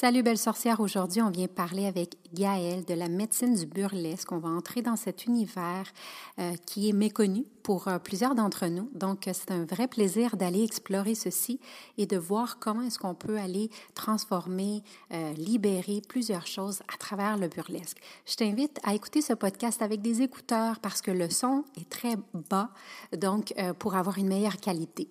Salut belle sorcière, aujourd'hui on vient parler avec Gaëlle de la médecine du burlesque. On va entrer dans cet univers euh, qui est méconnu pour euh, plusieurs d'entre nous. Donc c'est un vrai plaisir d'aller explorer ceci et de voir comment est-ce qu'on peut aller transformer, euh, libérer plusieurs choses à travers le burlesque. Je t'invite à écouter ce podcast avec des écouteurs parce que le son est très bas, donc pour avoir une meilleure qualité.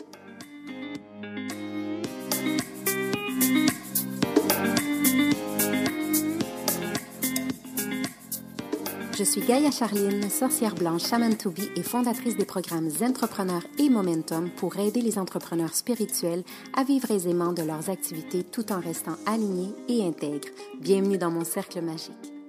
Je suis Gaïa Charline, sorcière blanche Shaman to Be et fondatrice des programmes Entrepreneurs et Momentum pour aider les entrepreneurs spirituels à vivre aisément de leurs activités tout en restant alignés et intègres. Bienvenue dans mon cercle magique.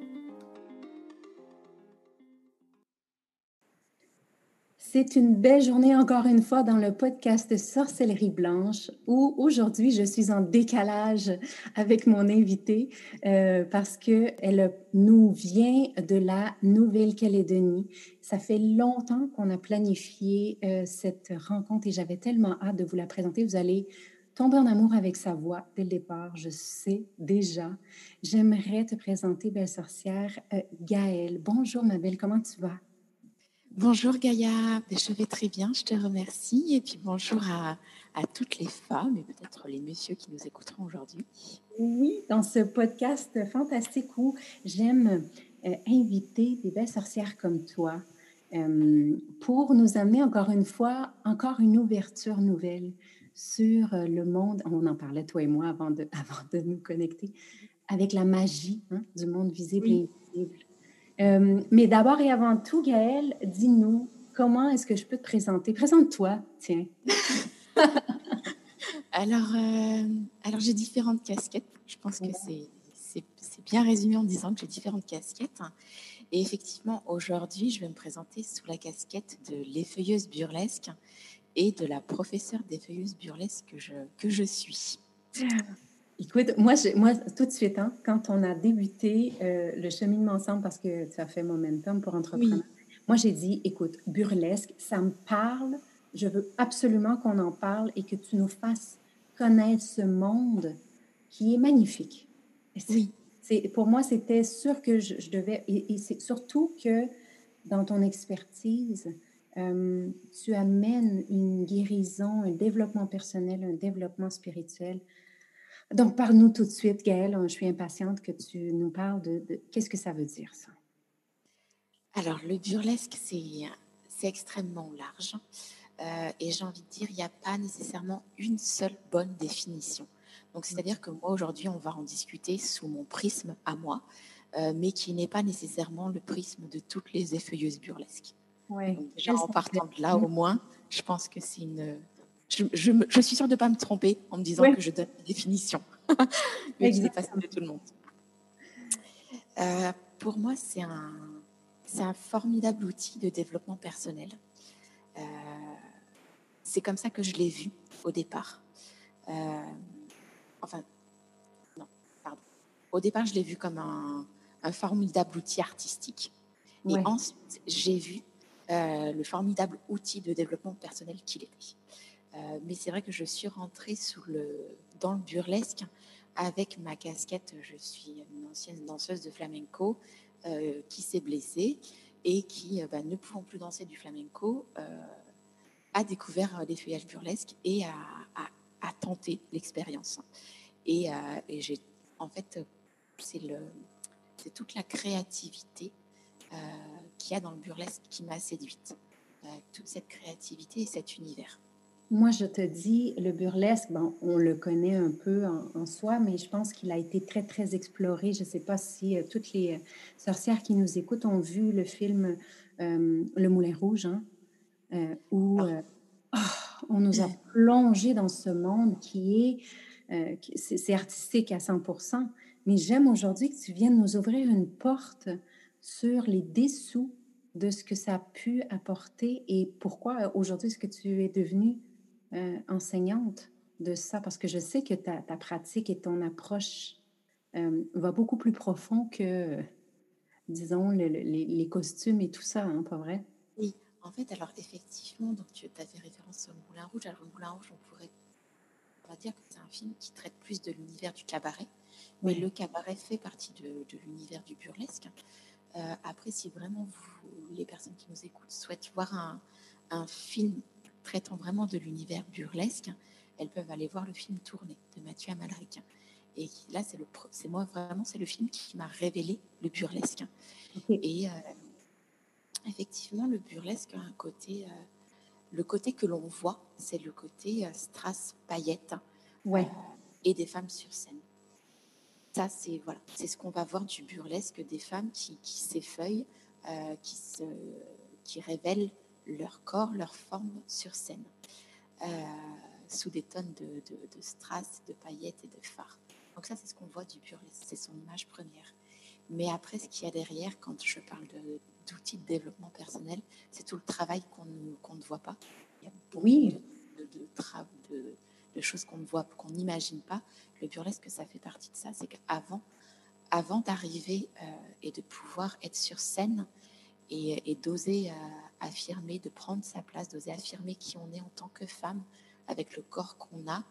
C'est une belle journée encore une fois dans le podcast Sorcellerie Blanche où aujourd'hui je suis en décalage avec mon invité euh, parce qu'elle nous vient de la Nouvelle-Calédonie. Ça fait longtemps qu'on a planifié euh, cette rencontre et j'avais tellement hâte de vous la présenter. Vous allez tomber en amour avec sa voix dès le départ, je sais déjà. J'aimerais te présenter, belle sorcière, euh, Gaëlle. Bonjour ma belle, comment tu vas? Bonjour Gaïa, je vais très bien, je te remercie. Et puis bonjour à, toutes les femmes et peut-être les messieurs qui nous écouteront aujourd'hui. Oui, dans ce podcast fantastique où j'aime euh, inviter des belles sorcières comme toi euh, pour nous amener encore une fois, encore une ouverture nouvelle sur euh, le monde. On en parlait toi et moi avant de, avant de nous connecter avec la magie hein, du monde visible et invisible. Euh, mais d'abord et avant tout, Gaëlle, dis-nous, comment est-ce que je peux te présenter? Présente-toi, tiens. alors, euh, alors j'ai différentes casquettes. Je pense que c'est bien résumé en disant que j'ai différentes casquettes. Et effectivement, aujourd'hui, je vais me présenter sous la casquette de l'effeuilleuse burlesque et de la professeure d'effeuilleuse burlesque que je, que je suis. Écoute, moi, moi, tout de suite, hein, quand on a débuté euh, le cheminement ensemble, parce que tu as fait Momentum pour entreprendre, moi, j'ai dit, écoute, burlesque, ça me parle. Je veux absolument qu'on en parle et que tu nous fasses connaître ce monde qui est magnifique. oui. Pour moi, c'était sûr que je, devais, et, c'est surtout que dans ton expertise, euh, tu amènes une guérison, un développement personnel, un développement spirituel donc, parle-nous tout de suite, Gaëlle. Je suis impatiente que tu nous parles de, qu'est-ce que ça veut dire, ça? Alors, le burlesque, c'est extrêmement large. Euh, et j'ai envie de dire, il n'y a pas nécessairement une seule bonne définition. Donc, c'est-à-dire que moi, aujourd'hui, on va en discuter sous mon prisme à moi, euh, mais qui n'est pas nécessairement le prisme de toutes les effeuilleuses burlesques. Ouais. déjà, en partant de là, au moins, je pense que c'est une, je, suis sûre de ne pas me tromper en me disant que je donne la définition. Mais je pas de tout le monde. Euh, pour moi, c'est un, c'est un formidable outil de développement personnel. Euh, c'est comme ça que je l'ai vu au départ. Euh, enfin, non, pardon. Au départ, je l'ai vu comme un, un formidable outil artistique. Et ensuite, j'ai vu le formidable outil de développement personnel qu'il était. Euh, mais c'est vrai que je suis rentrée dans le burlesque avec ma casquette. Je suis une ancienne danseuse de flamenco euh, qui s'est blessée et qui, euh, bah, ne pouvant plus danser du flamenco, a découvert les feuillages burlesques et a, tenté l'expérience. Et, en fait, c'est toute la créativité qu'il y a dans le burlesque qui m'a séduite. toute cette créativité et cet univers. Moi, je te dis, le burlesque, bon, on le connaît un peu en, soi, mais je pense qu'il a été très, très exploré. Je ne sais pas si euh, toutes les euh, sorcières qui nous écoutent ont vu le film euh, Le Moulin Rouge, hein, où ah. Oh, on nous a plongé dans ce monde qui est, c'est artistique à 100% mais j'aime aujourd'hui que tu viennes nous ouvrir une porte sur les dessous de ce que ça a pu apporter et pourquoi aujourd'hui est-ce que tu es devenue euh, enseignante de ça? Parce que je sais que ta, pratique et ton approche euh, va beaucoup plus profond que, disons, les, costumes et tout ça, hein, pas vrai? Oui, en fait, alors effectivement, donc tu as fait référence au Moulin Rouge. Alors, le Moulin Rouge, on pourrait on va dire que c'est un film qui traite plus de l'univers du cabaret, mais le cabaret fait partie de, l'univers du burlesque. Euh, après, si vraiment vous, les personnes qui nous écoutent souhaitent voir un, un film traitant vraiment de l'univers burlesque, elles peuvent aller voir le film Tourné de Mathieu Amalric. Et là, c'est le, c'est moi vraiment, c'est le film qui m'a révélé le burlesque. Et euh, effectivement, le burlesque a un côté, euh, le côté que l'on voit, c'est le côté euh, strass paillettes ouais. et des femmes sur scène. Ça, c'est voilà, c'est ce qu'on va voir du burlesque, des femmes qui, qui s'effeuillent, qui se, qui révèlent leur corps, leur forme sur scène, euh, sous des tonnes de, de, strass, de paillettes et de fards. Donc ça, c'est ce qu'on voit du burlesque, c'est son image première. Mais après, ce qu'il y a derrière, quand je parle d'outils de, développement personnel, c'est tout le travail qu'on ne voit pas. Il y a beaucoup oui. de, de, de, choses qu'on ne voit, qu'on n'imagine pas. Le burlesque, ça fait partie de ça. C'est qu'avant avant d'arriver euh, et de pouvoir être sur scène, et, d'oser euh, affirmer, de prendre sa place, d'oser affirmer qui on est en tant que femme avec le corps qu'on a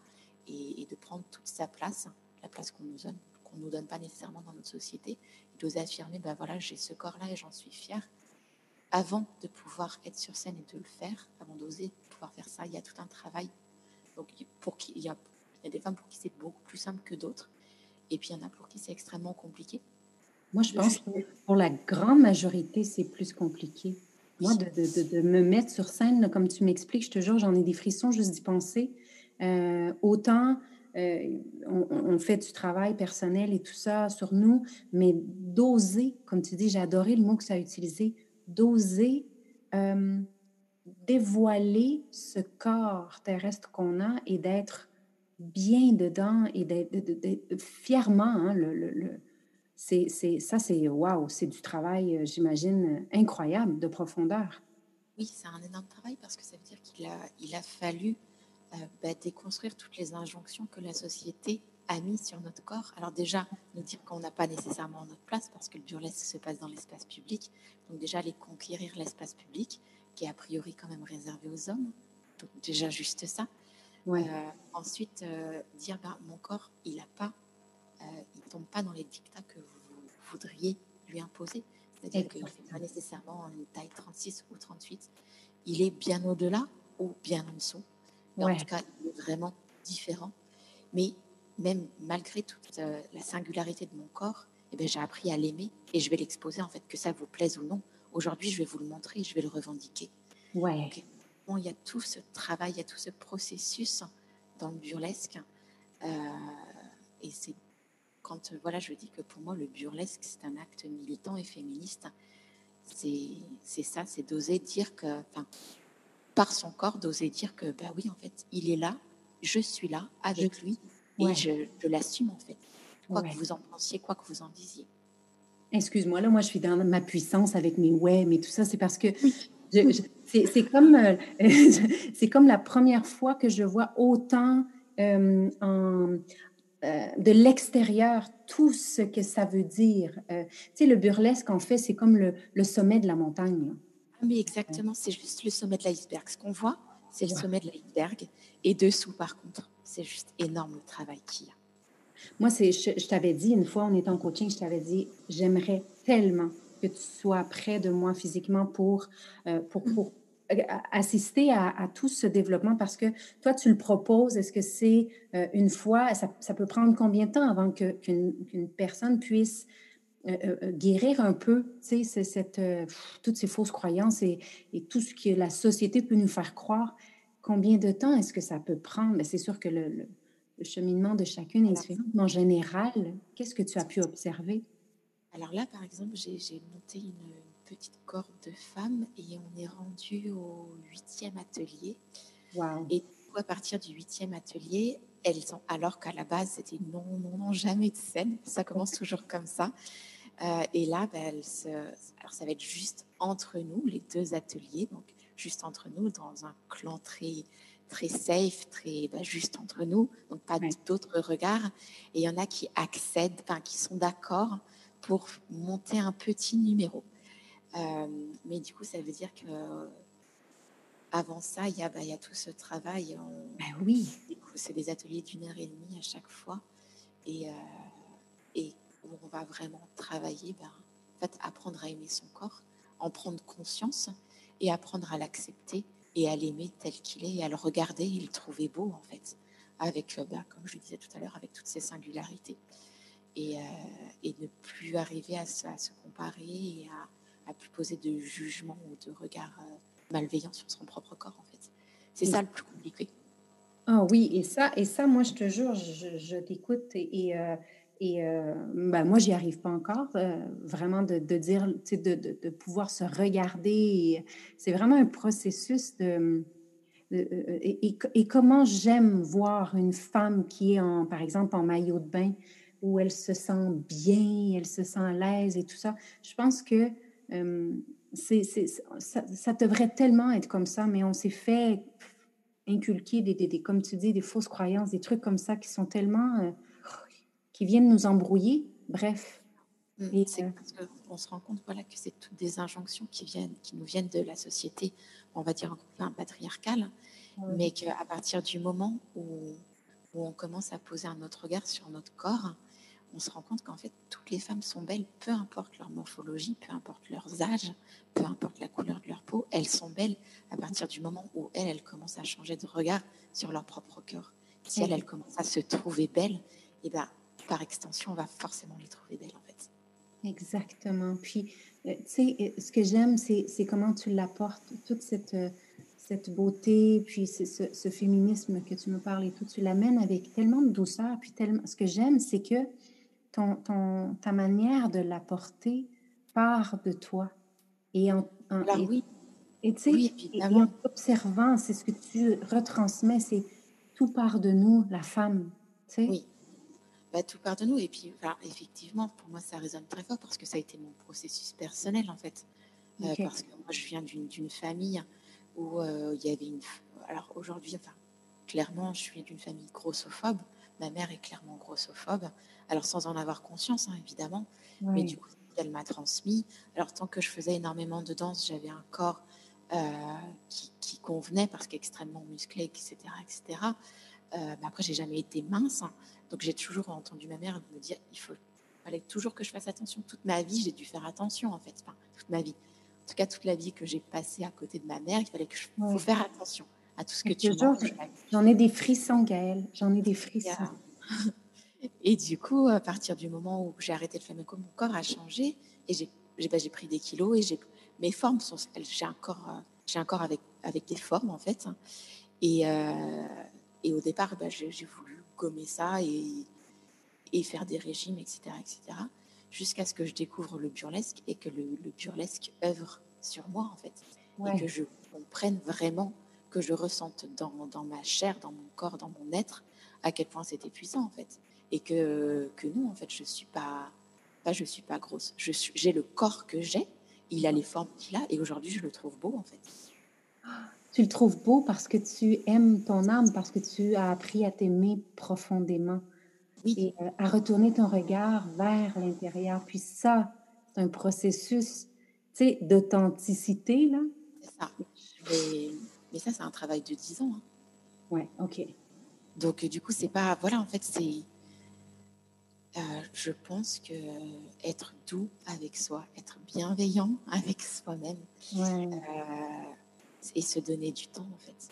et, de prendre toute sa place, la place qu'on nous donne, qu'on nous donne pas nécessairement dans notre société, d'oser affirmer, ben voilà, j'ai ce corps-là et j'en suis fière. Avant de pouvoir être sur scène et de le faire, avant d'oser pouvoir faire ça, il y a tout un travail. Donc, pour qui, il y a des femmes pour qui c'est beaucoup plus simple que d'autres, et puis il y en a pour qui c'est extrêmement compliqué. Moi, je pense que pour la grande majorité, c'est plus compliqué. Moi, de, de, de, me mettre sur scène, comme tu m'expliques, je te jure, j'en ai des frissons juste d'y penser. Euh, autant euh, on, fait du travail personnel et tout ça sur nous, mais d'oser, comme tu dis, j'ai adoré le mot que ça a utilisé, d'oser euh, dévoiler ce corps terrestre qu'on a et d'être bien dedans et d'être fièrement hein, le c'est, ça, c'est waouh, c'est du travail, euh, j'imagine, incroyable, de profondeur. Oui, c'est un énorme travail parce que ça veut dire qu'il a, il a fallu euh, bah, déconstruire toutes les injonctions que la société a mises sur notre corps. Alors déjà, nous dire qu'on n'a pas nécessairement notre place parce que le burlesque se passe dans l'espace public. Donc déjà, aller conquérir l'espace public qui est a priori quand même réservé aux hommes. Donc déjà, juste ça. Ouais. Euh, ensuite, dire, bah, mon corps, il n'a pas euh, il ne tombe pas dans les dictats que vous voudriez lui imposer. C'est-à-dire qu'il ne fait pas nécessairement une taille 36 ou 38. Il est bien au-delà ou bien en dessous. En tout cas, il est vraiment différent. Mais même malgré toute euh, la singularité de mon corps, eh ben, j'ai appris à l'aimer et je vais l'exposer, en fait, que ça vous plaise ou non. Aujourd'hui, je vais vous le montrer, je vais le revendiquer. Ouais. bon, il y a tout ce travail, il y a tout ce processus dans le burlesque. Euh, et c'est quand euh, voilà, je dis que pour moi, le burlesque, c'est un acte militant et féministe. C'est ça, c'est d'oser dire que, enfin, par son corps, d'oser dire que, bah oui, en fait, il est là, je suis là avec lui et je, l'assume, en fait. Quoi que vous en pensiez, quoi que vous en disiez. Excuse-moi, là, moi, je suis dans ma puissance avec mes ouais, mais tout ça, c'est parce que c'est comme, euh, c'est comme la première fois que je vois autant euh, en, euh, de l'extérieur tout ce que ça veut dire. Euh, tu sais, le burlesque, en fait, c'est comme le, sommet de la montagne. Ah, mais exactement, c'est juste le sommet de l'iceberg. Ce qu'on voit, c'est le sommet de l'iceberg. Et dessous, par contre, c'est juste énorme le travail qu'il y a. Moi, c'est, je, t'avais dit une fois, on était en coaching, je t'avais dit, j'aimerais tellement que tu sois près de moi physiquement pour, euh, pour, pour assister à, tout ce développement parce que toi, tu le proposes. Est-ce que c'est euh, une fois, ça, peut prendre combien de temps avant qu'une personne puisse euh, euh, guérir un peu cette, toutes ces fausses croyances et, tout ce que la société peut nous faire croire? combien de temps est-ce que ça peut prendre? C'est sûr que le, cheminement de chacune est différent, mais en général, qu'est-ce que tu as pu observer? Alors là, par exemple, j'ai monté une petite corde de femmes et on est rendu au huitième atelier. Wow. Et à partir du huitième atelier, elles sont, alors qu'à la base, c'était non, non, non, jamais de scène. Ça commence toujours comme ça. Euh, et là, ben, se... alors ça va être juste entre nous, les deux ateliers, donc juste entre nous, dans un clan très, très safe, très ben, juste entre nous, donc pas d'autres regards. Et il y en a qui accèdent, qui sont d'accord pour monter un petit numéro. Euh, mais du coup, ça veut dire que avant ça, il y a, bah, y a tout ce travail. Ben oui. C'est des ateliers d'une heure et demie à chaque fois. Et, euh, et où on va vraiment travailler, ben, en fait, apprendre à aimer son corps, en prendre conscience et apprendre à l'accepter et à l'aimer tel qu'il est et à le regarder et le trouver beau, en fait. Avec, ben, comme je le disais tout à l'heure, avec toutes ses singularités. Et, euh, et ne plus arriver à se, à se comparer et à, à plus poser de jugement ou de regard malveillant sur son propre corps, en fait. C'est ça le plus compliqué. Ah oui, et ça, et ça, moi, je te jure, je, t'écoute et, euh, et euh, ben, moi, j'y arrive pas encore, euh, vraiment de, dire, de, de, pouvoir se regarder. C'est vraiment un processus de... Et, et, comment j'aime voir une femme qui est, en, par exemple, en maillot de bain, où elle se sent bien, elle se sent à l'aise et tout ça. Je pense que c'est, ça, ça, devrait tellement être comme ça, mais on s'est fait inculquer des, des, comme tu dis, des fausses croyances, des trucs comme ça qui sont tellement, euh, qui viennent nous embrouiller. Bref. Mm, et c'est euh, parce qu'on se rend compte voilà, que c'est toutes des injonctions qui, viennent, qui nous viennent de la société, on va dire un patriarcale, mais qu'à partir du moment où, où on commence à poser un autre regard sur notre corps, on se rend compte qu'en fait, toutes les femmes sont belles, peu importe leur morphologie, peu importe leurs âges, peu importe la couleur de leur peau, elles sont belles à partir du moment où elles, elles commencent à changer de regard sur leur propre cœur. Si elles, elles commencent à se trouver belles, et eh ben, par extension, on va forcément les trouver belles, en fait. Exactement. Puis, euh, tu sais, euh, ce que j'aime, c'est comment tu l'apportes, toute cette, euh, cette beauté, puis ce, ce, féminisme que tu me parles et tout, tu l'amènes avec tellement de douceur. Puis, tellement, ce que j'aime, c'est que ton, ton, ta manière de l'apporter part de toi. Et en, oui. Et tu sais, en observant, c'est ce que tu retransmets, c'est tout part de nous, la femme. Tu sais? Oui. Bah, tout part de nous. Et puis, effectivement, pour moi, ça résonne très fort parce que ça a été mon processus personnel, en fait. Euh, parce que moi, je viens d'une famille où euh, il y avait une. Alors aujourd'hui, enfin, clairement, je suis d'une famille grossophobe. Ma mère est clairement grossophobe. Alors sans en avoir conscience, hein, évidemment, mais du coup, elle m'a transmis. Alors tant que je faisais énormément de danse, j'avais un corps euh, qui, convenait parce qu'extrêmement musclé, etc. etc. Euh, mais après, j'ai jamais été mince, hein. donc j'ai toujours entendu ma mère me dire il faut, fallait toujours que je fasse attention. Toute ma vie, j'ai dû faire attention en fait, enfin, toute ma vie. En tout cas, toute la vie que j'ai passée à côté de ma mère, il fallait que je faut faire attention à tout ce que tu manges. J'en ai des frissons, Gaëlle. J'en ai des frissons. Et du coup, à partir du moment où j'ai arrêté le fameux mon corps a changé et j'ai bah, pris des kilos et mes formes sont. J'ai un corps, euh, j'ai un corps avec, avec des formes en fait. Et, euh, et au départ, bah, j'ai voulu gommer ça et, et faire des régimes, etc. etc. Jusqu'à ce que je découvre le burlesque et que le, burlesque œuvre sur moi en fait. Et que je comprenne vraiment, que je ressente dans, dans ma chair, dans mon corps, dans mon être, à quel point c'était puissant en fait et que, que non, en fait, je suis pas, pas je suis pas grosse. Je j'ai le corps que j'ai, il a les formes qu'il a, et aujourd'hui, je le trouve beau, en fait. Tu le trouves beau parce que tu aimes ton âme, parce que tu as appris à t'aimer profondément. Oui. Et euh, à retourner ton regard vers l'intérieur. Puis ça, c'est un processus, tu sais, d'authenticité, là. C'est ça. Mais, mais, ça, c'est un travail de 10 ans. Hein. Ouais, OK. Donc, du coup, c'est pas... Voilà, en fait, c'est euh, je pense que être doux avec soi, être bienveillant avec soi-même euh, et se donner du temps en fait.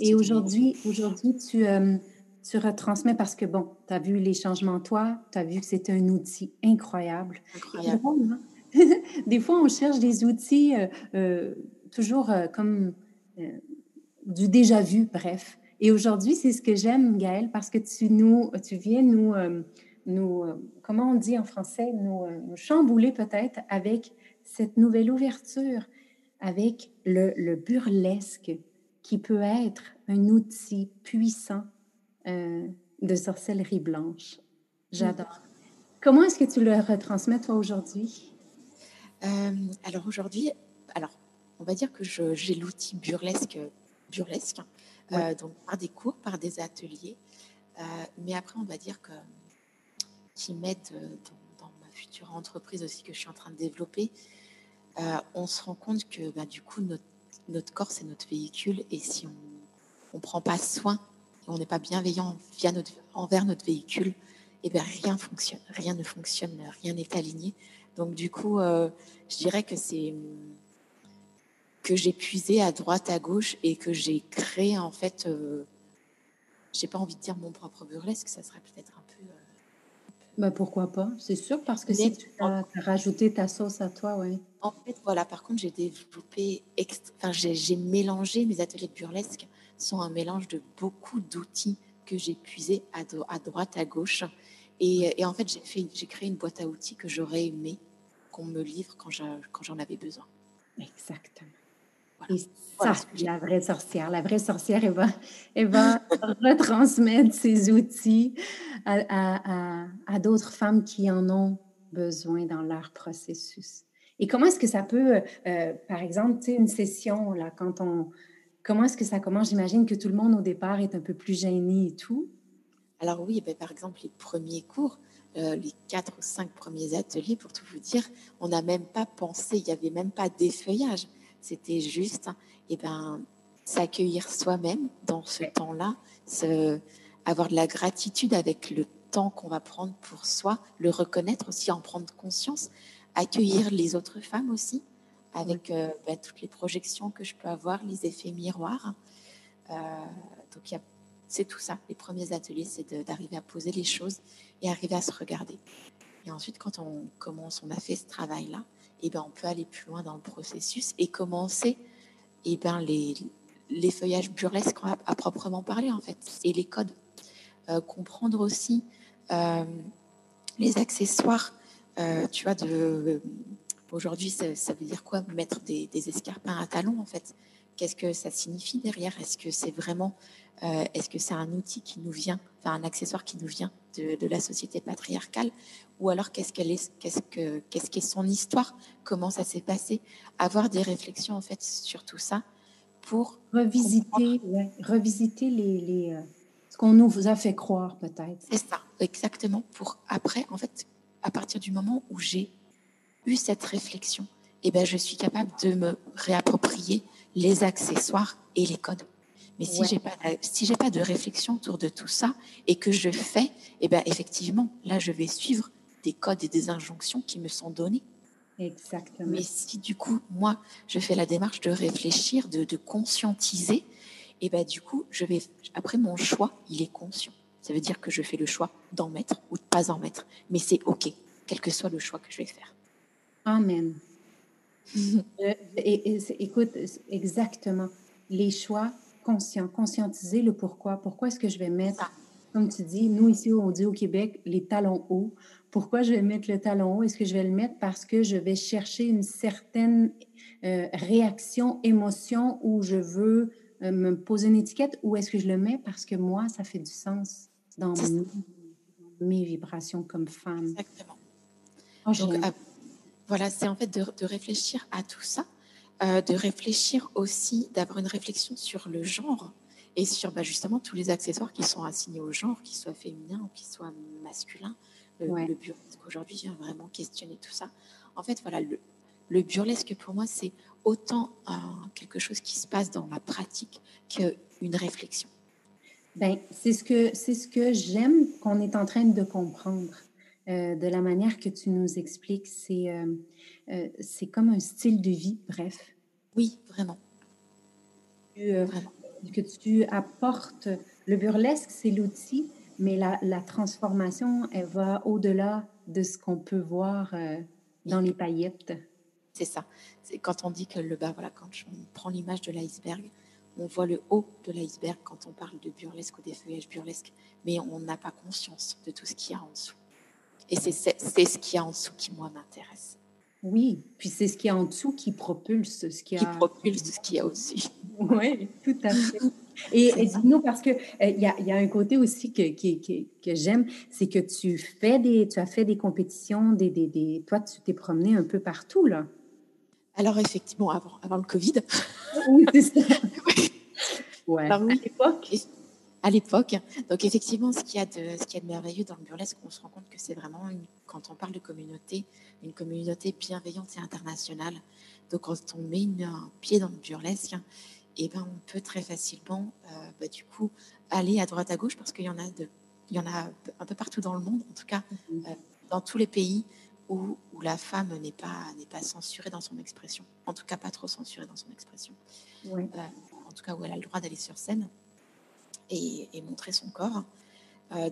Et aujourd'hui, aujourd'hui tu, euh, tu retransmets parce que bon, tu as vu les changements toi, tu as vu que c'était un outil incroyable. Incroyable. Hein? des fois, on cherche des outils toujours comme du déjà vu, bref. Et aujourd'hui, c'est ce que j'aime, Gaëlle, parce que tu nous, tu viens nous, euh, nous euh, comment on dit en français, nous, nous chambouler peut-être avec cette nouvelle ouverture, avec le, le, burlesque qui peut être un outil puissant de sorcellerie blanche. J'adore. Comment est-ce que tu le retransmets, toi, aujourd'hui? alors aujourd'hui, on va dire que j'ai l'outil burlesque, burlesque euh, donc par des cours, par des ateliers. Euh, mais après, on va dire que qui m'aide euh, dans, ma future entreprise aussi que je suis en train de développer, on se rend compte que bah, du coup, notre, notre corps, c'est notre véhicule. Et si on ne prend pas soin, on n'est pas bienveillant via notre, envers notre véhicule, et eh bien rien fonctionne, rien ne fonctionne, rien n'est aligné. Donc du coup, je dirais que c'est que j'ai puisé à droite, à gauche et que j'ai créé en fait, euh, j'ai pas envie de dire mon propre burlesque, ça serait peut-être un peu. Euh, bah, pourquoi pas C'est sûr, parce que si tu as, rajouté ta sauce à toi, ouais. En fait, voilà, par contre, j'ai développé, enfin, j'ai mélangé mes ateliers de burlesque sont un mélange de beaucoup d'outils que j'ai puisés à, à, droite, à gauche. Et, et en fait, j'ai créé une boîte à outils que j'aurais aimé qu'on me livre quand j'en avais besoin. Exactement. Et ça, la vraie sorcière. La vraie sorcière, elle va, elle va retransmettre ses outils à, à, d'autres femmes qui en ont besoin dans leur processus. Et comment est-ce que ça peut, euh, par exemple, une session, là, quand on... Comment est-ce que ça commence? J'imagine que tout le monde au départ est un peu plus gêné et tout. Alors oui, ben, par exemple, les premiers cours, euh, les quatre ou cinq premiers ateliers, pour tout vous dire, on n'a même pas pensé, il n'y avait même pas d'effeuillage. C'était juste et eh ben, s'accueillir soi-même dans ce temps-là, avoir de la gratitude avec le temps qu'on va prendre pour soi, le reconnaître aussi, en prendre conscience, accueillir les autres femmes aussi, avec euh, ben, toutes les projections que je peux avoir, les effets miroirs. Euh, donc, c'est tout ça. Les premiers ateliers, c'est d'arriver à poser les choses et arriver à se regarder. Et ensuite, quand on commence, on a fait ce travail-là, eh ben, on peut aller plus loin dans le processus et commencer eh ben, les, les feuillages burlesques à, proprement parler, en fait, et les codes. Euh, comprendre aussi euh, les accessoires, euh, tu vois, de... Aujourd'hui, ça, veut dire quoi Mettre des, des escarpins à talons, en fait? Qu'est-ce que ça signifie derrière? Est-ce que c'est vraiment, est-ce que c'est un outil qui nous vient, enfin un accessoire qui nous vient de, de la société patriarcale, ou alors qu'est-ce qu'elle est, qu'est-ce que, qu'est-ce qu'est son histoire, comment ça s'est passé, avoir des réflexions en fait sur tout ça pour revisiter, revisiter les, les euh, ce qu'on nous a fait croire peut-être. C'est ça, exactement. Pour après, en fait, à partir du moment où j'ai eu cette réflexion, eh ben, je suis capable de me réapproprier les accessoires et les codes. Mais si j'ai pas si j'ai pas de réflexion autour de tout ça et que je fais, eh ben effectivement, là je vais suivre des codes et des injonctions qui me sont donnés. Exactement. Mais si du coup, moi, je fais la démarche de réfléchir, de, de conscientiser, et ben du coup, je vais après mon choix, il est conscient. Ça veut dire que je fais le choix d'en mettre ou de pas en mettre, mais c'est ok, quel que soit le choix que je vais faire. Amen. Euh, et, écoute, exactement. Les choix conscients, conscientiser le pourquoi. Pourquoi est-ce que je vais mettre, comme tu dis, nous ici, on dit au Québec, les talons hauts pourquoi je vais mettre le talon haut? Est-ce que je vais le mettre parce que je vais chercher une certaine euh, réaction, émotion où je veux euh, me poser une étiquette ou est-ce que je le mets parce que moi, ça fait du sens dans mes, vibrations comme femme? Exactement. Oh, Donc, euh, voilà, c'est en fait de, réfléchir à tout ça, de réfléchir aussi, d'avoir une réflexion sur le genre et sur bah, justement tous les accessoires qui sont assignés au genre, qu'ils soient féminins ou qu'ils soient masculins le, burlesque. Aujourd'hui, j'ai vraiment questionné tout ça. En fait, voilà, le, le burlesque pour moi, c'est autant quelque chose qui se passe dans ma pratique qu'une réflexion. Ben, c'est ce que c'est ce que j'aime qu'on est en train de comprendre euh, de la manière que tu nous expliques. C'est euh, euh, c'est comme un style de vie, bref. Oui, vraiment. vraiment. Que tu apportes. Le burlesque, c'est l'outil, mais la, la, transformation, elle va au-delà de ce qu'on peut voir dans les paillettes. C'est ça. C'est quand on dit que le bas, voilà, quand on prend l'image de l'iceberg, on voit le haut de l'iceberg quand on parle de burlesque ou des feuillages burlesques, mais on n'a pas conscience de tout ce qu'il y a en dessous. Et c'est ce qu'il y a en dessous qui, moi, m'intéresse. Oui, puis c'est ce qui est en dessous qui propulse ce qui, qui propulse ce qu'il y a aussi. Oui, tout à fait. Et, dis-nous, parce qu'il euh, il y, a, y, a un côté aussi que, que, que j'aime, c'est que tu, fais des, tu as fait des compétitions, des, des, des toi, tu t'es promené un peu partout, là. Alors, effectivement, avant, avant le Covid. Oui, c'est ça. ouais. À l'époque. À l'époque. Donc, effectivement, ce qu'il y, a de, ce qui de merveilleux dans le burlesque, on se rend compte que c'est vraiment, une, quand on parle de communauté, une communauté bienveillante et internationale. Donc, quand on met un pied dans le burlesque, et eh ben, on peut très facilement, euh, bah, du coup, aller à droite à gauche parce qu'il y en a de, il y en a un peu partout dans le monde, en tout cas, mm-hmm. euh, dans tous les pays où, où la femme n'est pas, n'est pas censurée dans son expression. En tout cas, pas trop censurée dans son expression. Euh, en tout cas, où elle a le droit d'aller sur scène et, et montrer son corps.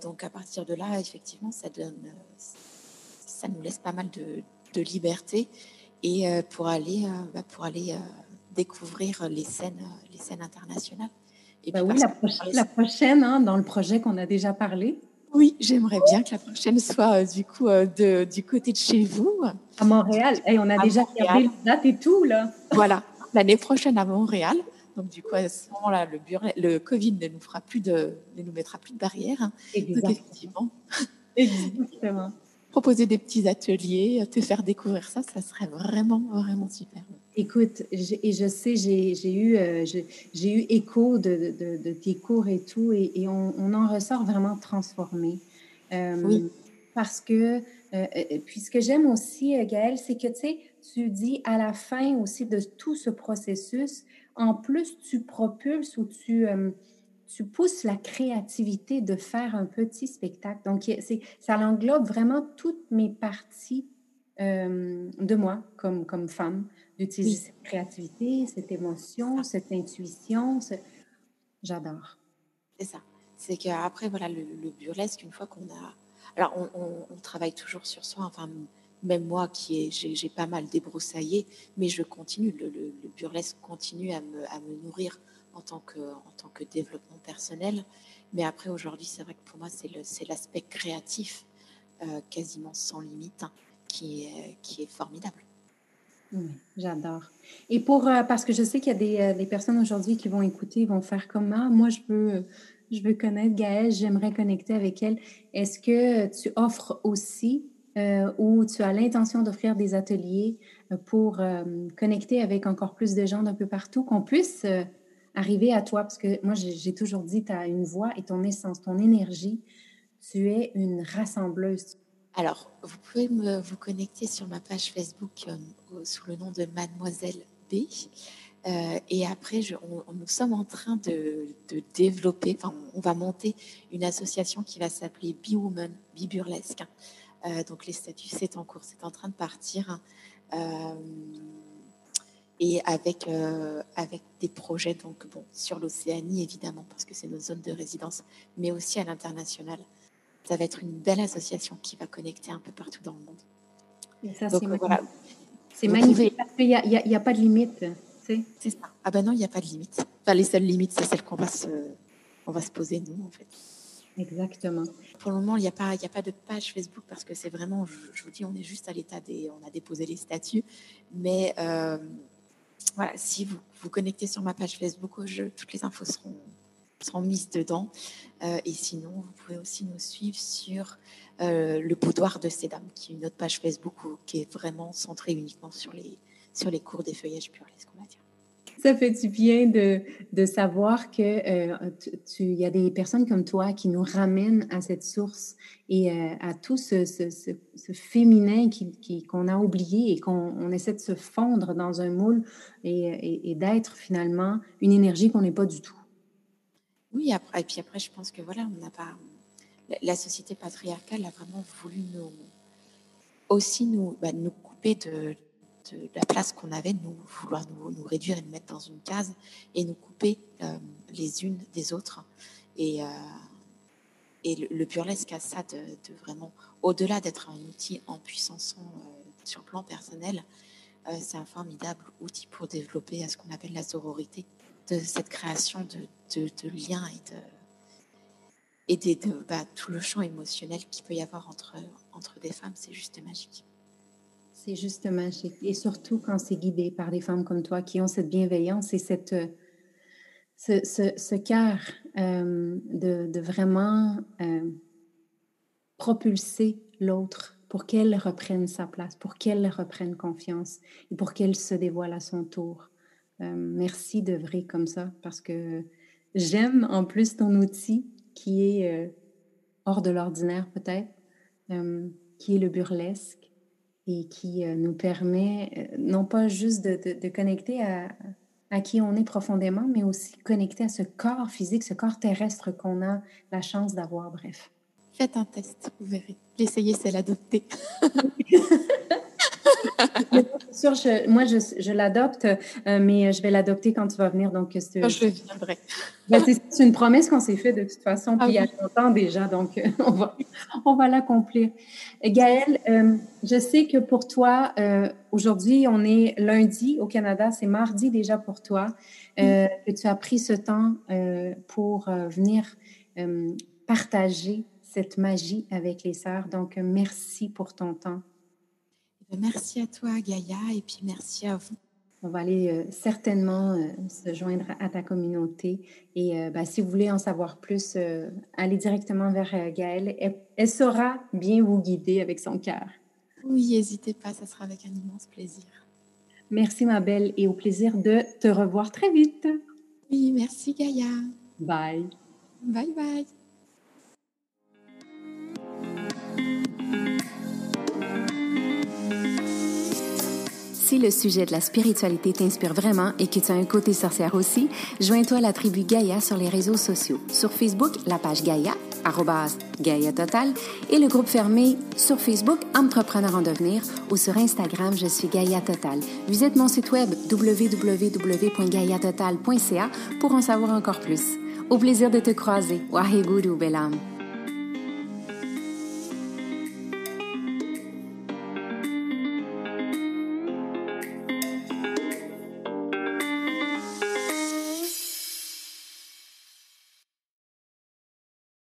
donc, à partir de là, effectivement, ça donne, ça nous laisse pas mal de, de liberté et pour aller, bah, pour aller découvrir les scènes, les scènes internationales. Et bah oui, la, prochaine, hein, dans le projet qu'on a déjà parlé. Oui, j'aimerais bien que la prochaine soit euh, du coup euh, de, du côté de chez vous. À Montréal. Et on a déjà regardé la date et tout, là. Voilà, l'année prochaine à Montréal. Donc, du coup, à ce moment-là, le, le Covid ne nous, fera plus de, ne nous mettra plus de barrières. Hein. Exactement. effectivement. Exactement. Proposer des petits ateliers, te faire découvrir ça, ça serait vraiment, vraiment super. Écoute, et je sais, j'ai eu, euh, j'ai eu écho de, de, tes cours et tout, et, on, en ressort vraiment transformé. Euh, oui. Parce que, euh, puis ce que j'aime aussi, Gaëlle, c'est que, tu sais, tu dis à la fin aussi de tout ce processus, en plus, tu propulses ou tu, tu pousses la créativité de faire un petit spectacle. Donc, ça englobe vraiment toutes mes parties de moi comme, comme femme d'utiliser cette créativité, cette émotion, cette intuition. J'adore. C'est ça. C'est qu'après, voilà, le, burlesque, une fois qu'on a. Alors, on, travaille toujours sur soi. Enfin, même moi, qui j'ai pas mal débroussaillé, mais je continue. Le, burlesque continue à me, à me, nourrir en tant, que, en tant que développement personnel. Mais après, aujourd'hui, c'est vrai que pour moi, c'est l'aspect créatif, euh, quasiment sans limite, hein, qui, est, qui est formidable. J'adore. Et pour, euh, parce que je sais qu'il y a des, euh, des personnes aujourd'hui qui vont écouter, vont faire comment? Moi, je veux, je veux connaître Gaëlle, j'aimerais connecter avec elle. Est-ce que tu offres aussi euh, ou tu as l'intention d'offrir des ateliers pour connecter avec encore plus de gens d'un peu partout, qu'on puisse arriver à toi? Parce que moi, j'ai toujours dit, tu as une voix et ton essence, ton énergie. Tu es une rassembleuse. Alors, vous pouvez vous connecter sur ma page Facebook euh, sous le nom de Mademoiselle B. Euh, et après, nous sommes en train de, développer, enfin, on va monter une association qui va s'appeler Be Woman, Be Burlesque. Euh, donc, les statuts, c'est en cours, c'est en train de partir. et avec, avec des projets donc, bon, sur l'Océanie, évidemment, parce que c'est nos zones de résidence, mais aussi à l'international ça va être une belle association qui va connecter un peu partout dans le monde. ça, c'est voilà. magnifique parce qu'il n'y a, pas de limite. C'est ça. Ah ben non, il n'y a pas de limite. Enfin, les seules limites, c'est celles qu'on va, se, on va se poser, nous, en fait. Exactement. Pour le moment, il n'y a, pas, de page Facebook parce que c'est vraiment, je, vous dis, on est juste à l'état des. On a déposé les statuts. Mais euh, voilà, si vous vous connectez sur ma page Facebook, toutes les infos seront, seront mises dedans. Euh, et sinon, vous pouvez aussi nous suivre sur euh, le boudoir de ces dames, qui est une autre page Facebook qui est vraiment centrée uniquement sur les, sur les cours des feuillages burlesques, on va dire. Ça fait du bien de, de savoir qu'il euh, y a des personnes comme toi qui nous ramènent à cette source et à tout ce, ce, féminin qu'on a oublié et qu'on essaie de se fondre dans un moule et, d'être finalement une énergie qu'on n'est pas du tout. Oui, et puis après, je pense que voilà, on n'a pas. La société patriarcale a vraiment voulu aussi nous, bah, nous couper de, de, la place qu'on avait, nous vouloir nous, réduire et nous mettre dans une case et nous couper euh, les unes des autres. Et, euh, et le, burlesque a ça de, de vraiment, au-delà d'être un outil en puissance euh, sur le plan personnel, c'est un formidable outil pour développer ce qu'on appelle la sororité de cette création de, de, liens et de, et de, bah, tout le champ émotionnel qu'il peut y avoir entre, entre des femmes, c'est juste magique. C'est juste magique. Et surtout quand c'est guidé par des femmes comme toi qui ont cette bienveillance et cette, ce, ce, ce cœur euh, de, de, vraiment euh, propulser l'autre pour qu'elle reprenne sa place, pour qu'elle reprenne confiance et pour qu'elle se dévoile à son tour. Euh, merci vrai comme ça parce que j'aime en plus ton outil qui est hors de l'ordinaire peut-être, qui est le burlesque et qui nous permet non pas juste de, de, de connecter à, à qui on est profondément, mais aussi connecté à ce corps physique, ce corps terrestre qu'on a la chance d'avoir, bref. Faites un test, vous verrez. L'essayer, c'est l'adopter. sûr, moi, je, je l'adopte, euh, mais je vais l'adopter quand tu vas venir. Donc, Quand je viendrai. Ben, c'est une promesse qu'on s'est faite de toute façon, puis il y a ah longtemps déjà, donc euh, on va, on va l'accomplir. Gaëlle, euh, je sais que pour toi, aujourd'hui, on est lundi au Canada, c'est mardi déjà pour toi, que tu as pris ce temps pour venir partager cette magie avec les sœurs. Donc, merci pour ton temps. Euh, merci à toi, Gaïa, et puis merci à vous. On va aller euh, certainement euh, se joindre à ta communauté. Et ben, si vous voulez en savoir plus, allez directement vers Gaëlle. Elle, saura bien vous guider avec son cœur. Oui, n'hésitez pas, ça sera avec un immense plaisir. Merci, ma belle, et au plaisir de te revoir très vite. Oui, merci, Gaïa. Bye. Bye, bye. Si le sujet de la spiritualité t'inspire vraiment et que tu as un côté sorcière aussi, joins-toi à la tribu Gaïa sur les réseaux sociaux. Sur Facebook, la page Gaïa, Gaïa Total, et le groupe fermé sur Facebook Entrepreneur en devenir ou sur Instagram, je suis Gaïa Total. Visite mon site web www.gaïatotal.ca pour en savoir encore plus. Au plaisir de te croiser. Waheguru Belam.